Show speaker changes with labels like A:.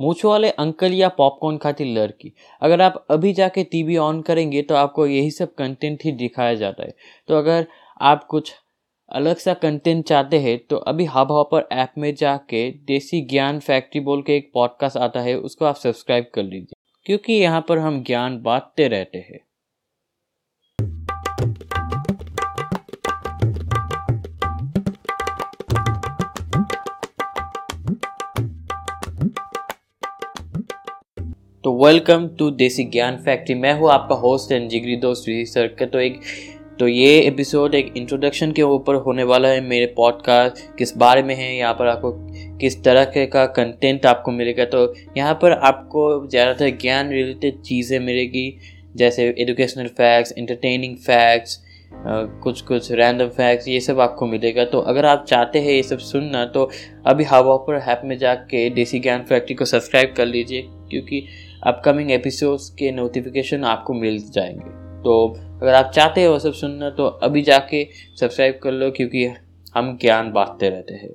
A: मूछ वाले अंकल या पॉपकॉर्न खाती लड़की। अगर आप अभी जाके टीवी ऑन करेंगे तो आपको यही सब कंटेंट ही दिखाया जाता है। तो अगर आप कुछ अलग सा कंटेंट चाहते हैं तो अभी हब हॉपर ऐप में जाके देसी ज्ञान फैक्ट्री बोल के एक पॉडकास्ट आता है, उसको आप सब्सक्राइब कर लीजिए। क्योंकि यहाँ पर हम ज्ञान बांटते रहते हैं। तो वेलकम टू देसी ज्ञान फैक्ट्री मैं हूँ आपका होस्ट एंड जिगरी दोस्त सर का। तो एक तो ये एपिसोड एक इंट्रोडक्शन के ऊपर होने वाला है मेरे पॉडकास्ट किस बारे में है, यहाँ पर आपको किस तरह के कंटेंट आपको मिलेगा। तो यहाँ पर आपको ज़्यादातर ज्ञान रिलेटेड चीज़ें मिलेगी, जैसे एजुकेशनल फैक्ट्स इंटरटेनिंग फैक्ट्स कुछ कुछ रैंडम फैक्ट्स ये सब आपको मिलेगा। तो अगर आप चाहते हैं ये सब सुनना तो अभी हवा पर ऐप में जाके देसी ज्ञान फैक्ट्री को सब्सक्राइब कर लीजिए, क्योंकि अपकमिंग एपिसोड्स के नोटिफिकेशन आपको मिल जाएँगे। तो अगर आप चाहते हो सब सुनना तो अभी जाके सब्सक्राइब कर लो, क्योंकि हम ज्ञान बांटते रहते हैं।